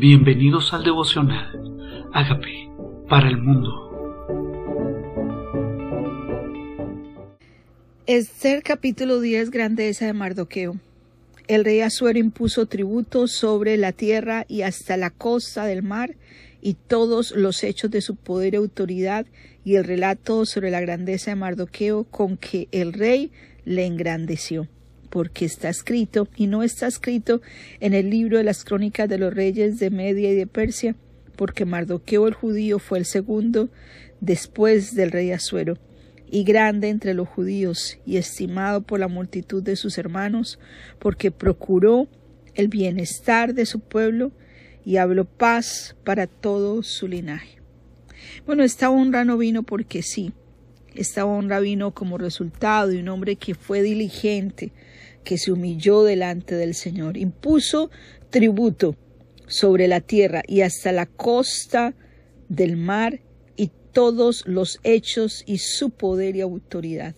Bienvenidos al devocional. Hágame para el mundo. Esther capítulo 10 Grandeza de Mardoqueo. El rey Asuero impuso tributos sobre la tierra y hasta la costa del mar y todos los hechos de su poder y autoridad y el relato sobre la grandeza de Mardoqueo con que el rey le engrandeció porque está escrito y no está escrito en el libro de las crónicas de los reyes de Media y de Persia, porque Mardoqueo el judío fue el segundo después del rey Asuero, y grande entre los judíos, y estimado por la multitud de sus hermanos, porque procuró el bienestar de su pueblo y habló paz para todo su linaje. Bueno, esta honra no vino porque sí, esta honra vino como resultado de un hombre que fue diligente, que se humilló delante del Señor, impuso tributo sobre la tierra y hasta la costa del mar y todos los hechos y su poder y autoridad.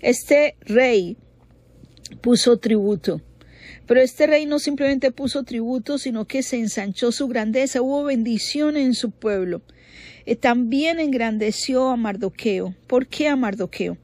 Este rey puso tributo, pero este rey no simplemente puso tributo, sino que se ensanchó su grandeza, hubo bendición en su pueblo. Eh, también engrandeció a Mardoqueo. ¿Por qué a Mardoqueo?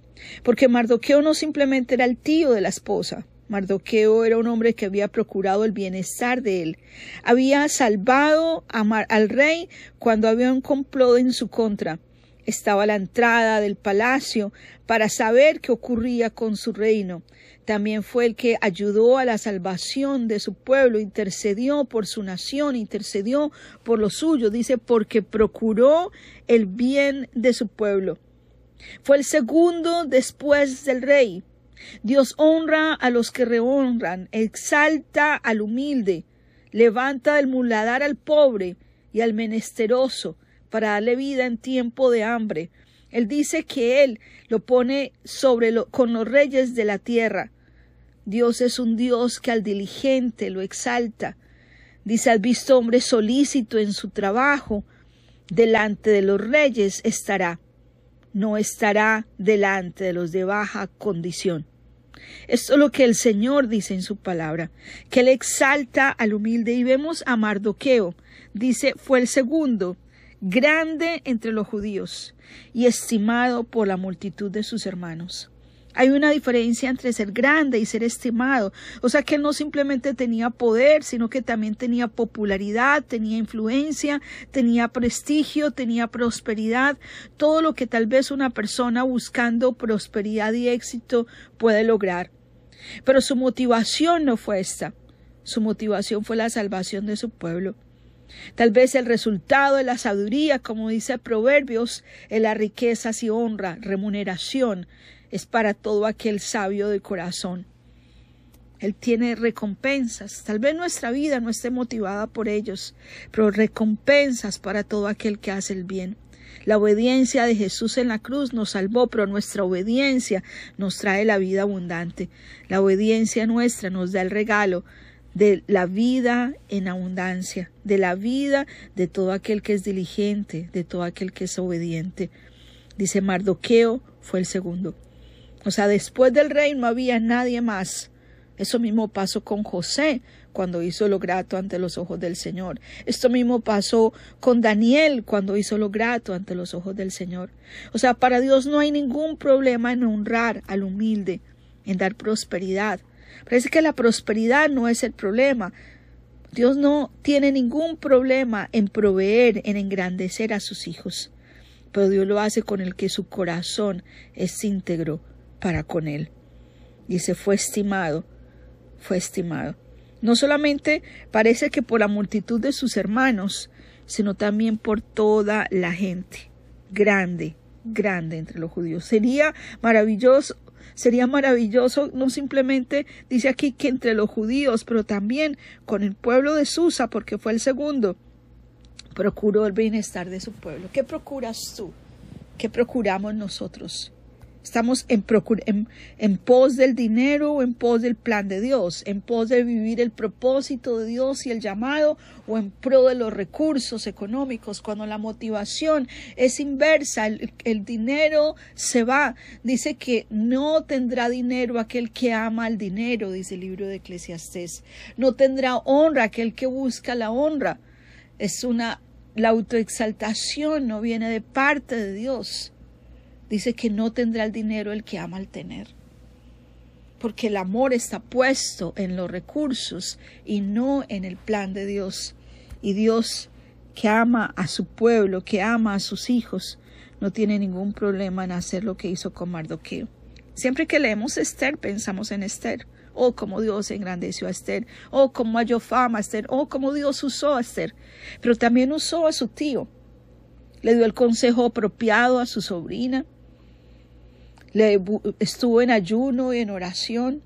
porque Mardoqueo no simplemente era el tío de la esposa, Mardoqueo era un hombre que había procurado el bienestar de él. Había salvado al rey cuando había un complot en su contra. Estaba a la entrada del palacio para saber qué ocurría con su reino. También fue el que ayudó a la salvación de su pueblo, intercedió por su nación, intercedió por lo suyo, dice, porque procuró el bien de su pueblo. Fue el segundo después del rey. Dios honra a los que rehonran, exalta al humilde, levanta del muladar al pobre y al menesteroso para darle vida en tiempo de hambre. Él dice que Él lo pone sobre con los reyes de la tierra. Dios es un Dios que al diligente lo exalta. Dice, al visto hombre solícito en su trabajo, delante de los reyes estará no estará delante de los de baja condición. Esto es lo que el Señor dice en su palabra, que Él exalta al humilde. Y vemos a Mardoqueo, dice, fue el segundo, grande entre los judíos y estimado por la multitud de sus hermanos. Hay una diferencia entre ser grande y ser estimado. O sea que no simplemente tenía poder, sino que también tenía popularidad, tenía influencia, tenía prestigio, tenía prosperidad, todo lo que tal vez una persona buscando prosperidad y éxito puede lograr. Pero su motivación no fue esta. Su motivación fue la salvación de su pueblo. Tal vez el resultado de la sabiduría, como dice Proverbios, es la riqueza y honra, remuneración, es para todo aquel sabio de corazón. Él tiene recompensas. Tal vez nuestra vida no esté motivada por ellos, pero recompensas para todo aquel que hace el bien. La obediencia de Jesús en la cruz nos salvó, pero nuestra obediencia nos trae la vida abundante. La obediencia nuestra nos da el regalo de la vida en abundancia, de la vida de todo aquel que es diligente, de todo aquel que es obediente. Dice Mardoqueo fue el segundo. O sea, después del rey no había nadie más. Eso mismo pasó con José cuando hizo lo grato ante los ojos del Señor. Esto mismo pasó con Daniel cuando hizo lo grato ante los ojos del Señor. O sea, para Dios no hay ningún problema en honrar al humilde, en dar prosperidad. Parece que la prosperidad no es el problema. Dios no tiene ningún problema en proveer, en engrandecer a sus hijos. Pero Dios lo hace con el que su corazón es íntegro para con él. Dice, fue estimado, fue estimado. No solamente parece que por la multitud de sus hermanos, sino también por toda la gente. Grande, grande entre los judíos. Sería maravilloso, sería maravilloso no simplemente, dice aquí que entre los judíos, pero también con el pueblo de Susa, porque fue el segundo, procuró el bienestar de su pueblo. ¿Qué procuras tú? ¿Qué procuramos nosotros? Estamos en, en, pos del dinero o en pos del plan de Dios, en pos de vivir el propósito de Dios y el llamado o en pro de los recursos económicos. Cuando la motivación es inversa, el, el dinero se va. Dice que no tendrá dinero aquel que ama el dinero, dice el libro de Eclesiastés. No tendrá honra aquel que busca la honra. Es una la autoexaltación no viene de parte de Dios. Dice que no tendrá el dinero el que ama al tener. Porque el amor está puesto en los recursos y no en el plan de Dios. Y Dios que ama a su pueblo, que ama a sus hijos, no tiene ningún problema en hacer lo que hizo con Mardoqueo. Siempre que leemos Esther, pensamos en Esther oh como Dios engrandeció a Esther, oh como halló fama a Esther, oh como Dios usó a Esther, pero también usó a su tío, le dio el consejo apropiado a su sobrina, le estuvo en ayuno y en oración,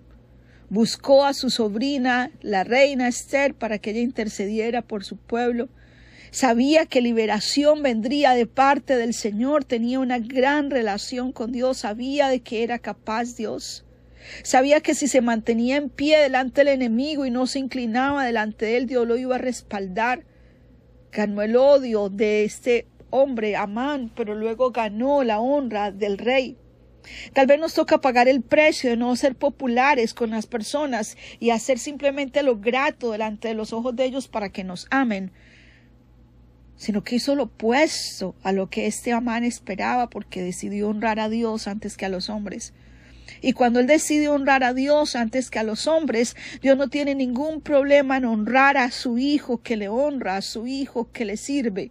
buscó a su sobrina, la reina Esther, para que ella intercediera por su pueblo, sabía que liberación vendría de parte del Señor, tenía una gran relación con Dios, sabía de que era capaz Dios. Sabía que si se mantenía en pie delante del enemigo y no se inclinaba delante de él, Dios lo iba a respaldar. Ganó el odio de este hombre, Amán, pero luego ganó la honra del rey. Tal vez nos toca pagar el precio de no ser populares con las personas y hacer simplemente lo grato delante de los ojos de ellos para que nos amen, sino que hizo lo opuesto a lo que este Amán esperaba porque decidió honrar a Dios antes que a los hombres. Y cuando él decide honrar a Dios antes que a los hombres, Dios no tiene ningún problema en honrar a su hijo que le honra, a su hijo que le sirve.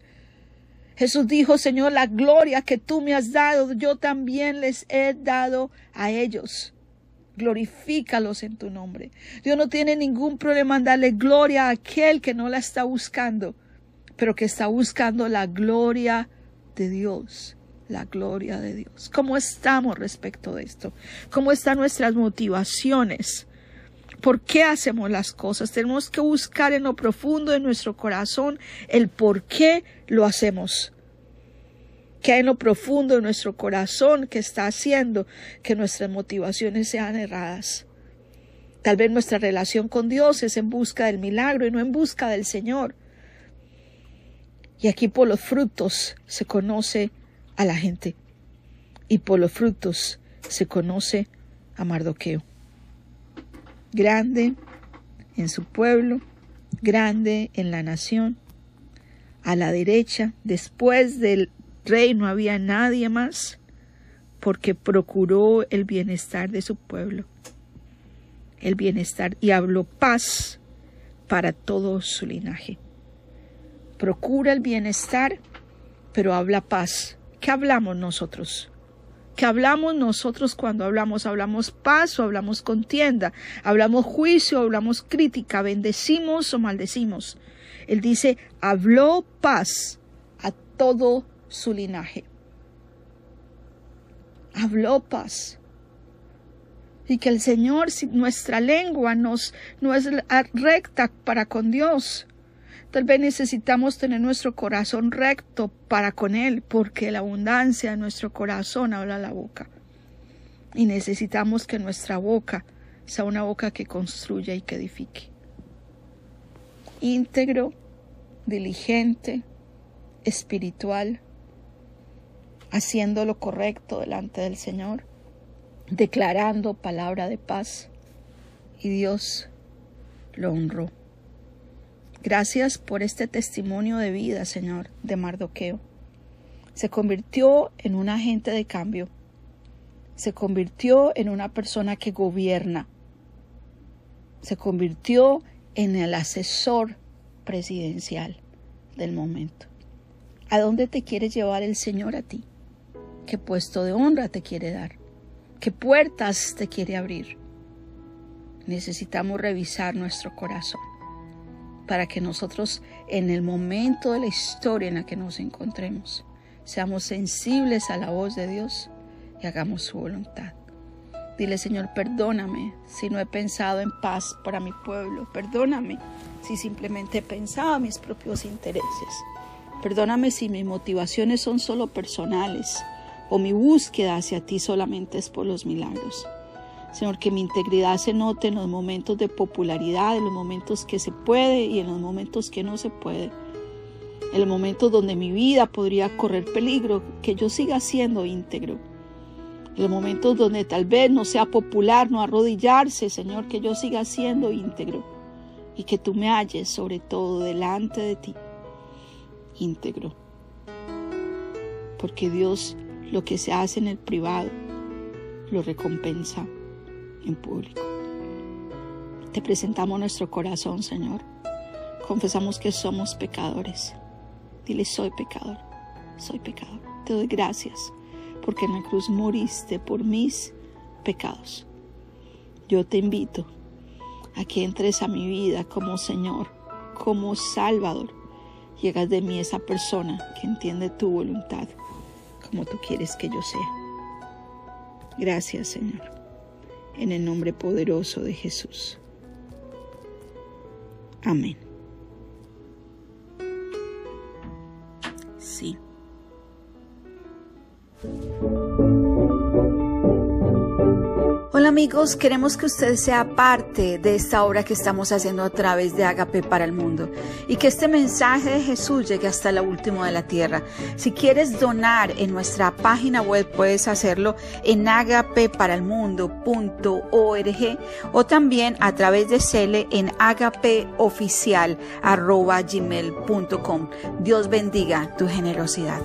Jesús dijo, Señor, la gloria que tú me has dado, yo también les he dado a ellos. Glorifícalos en tu nombre. Dios no tiene ningún problema en darle gloria a aquel que no la está buscando, pero que está buscando la gloria de Dios la gloria de Dios. ¿Cómo estamos respecto de esto? ¿Cómo están nuestras motivaciones? ¿Por qué hacemos las cosas? Tenemos que buscar en lo profundo de nuestro corazón el por qué lo hacemos. ¿Qué hay en lo profundo de nuestro corazón que está haciendo que nuestras motivaciones sean erradas? Tal vez nuestra relación con Dios es en busca del milagro y no en busca del Señor. Y aquí por los frutos se conoce a la gente. Y por los frutos se conoce a Mardoqueo. Grande en su pueblo, grande en la nación. A la derecha, después del rey no había nadie más, porque procuró el bienestar de su pueblo, el bienestar, y habló paz para todo su linaje. Procura el bienestar, pero habla paz ¿Qué hablamos nosotros? ¿Qué hablamos nosotros cuando hablamos? ¿Hablamos paz o hablamos contienda? ¿Hablamos juicio o hablamos crítica? ¿Bendecimos o maldecimos? Él dice, habló paz a todo su linaje. Habló paz. Y que el Señor, si nuestra lengua nos, no es recta para con Dios, Tal vez necesitamos tener nuestro corazón recto para con Él, porque la abundancia de nuestro corazón habla la boca. Y necesitamos que nuestra boca sea una boca que construya y que edifique. Íntegro, diligente, espiritual, haciendo lo correcto delante del Señor, declarando palabra de paz. Y Dios lo honró. Gracias por este testimonio de vida, Señor, de Mardoqueo. Se convirtió en un agente de cambio. Se convirtió en una persona que gobierna. Se convirtió en el asesor presidencial del momento. ¿A dónde te quiere llevar el Señor a ti? ¿Qué puesto de honra te quiere dar? ¿Qué puertas te quiere abrir? Necesitamos revisar nuestro corazón para que nosotros en el momento de la historia en la que nos encontremos seamos sensibles a la voz de Dios y hagamos su voluntad. Dile, Señor, perdóname si no he pensado en paz para mi pueblo. Perdóname si simplemente he pensado en mis propios intereses. Perdóname si mis motivaciones son solo personales o mi búsqueda hacia ti solamente es por los milagros. Señor, que mi integridad se note en los momentos de popularidad, en los momentos que se puede y en los momentos que no se puede. En los momentos donde mi vida podría correr peligro, que yo siga siendo íntegro. En los momentos donde tal vez no sea popular no arrodillarse, Señor, que yo siga siendo íntegro y que tú me halles sobre todo delante de ti. íntegro. Porque Dios lo que se hace en el privado lo recompensa en público. Te presentamos nuestro corazón, Señor. Confesamos que somos pecadores. Dile, soy pecador, soy pecador. Te doy gracias porque en la cruz moriste por mis pecados. Yo te invito a que entres a mi vida como Señor, como Salvador. Llegas de mí esa persona que entiende tu voluntad como tú quieres que yo sea. Gracias, Señor, en el nombre poderoso de Jesús. Amén. Sí. Amigos, queremos que usted sea parte de esta obra que estamos haciendo a través de Agape para el mundo y que este mensaje de Jesús llegue hasta la última de la tierra. Si quieres donar en nuestra página web puedes hacerlo en agapeparalmundo.org o también a través de Cele en agapeoficial.gmail.com. Dios bendiga tu generosidad.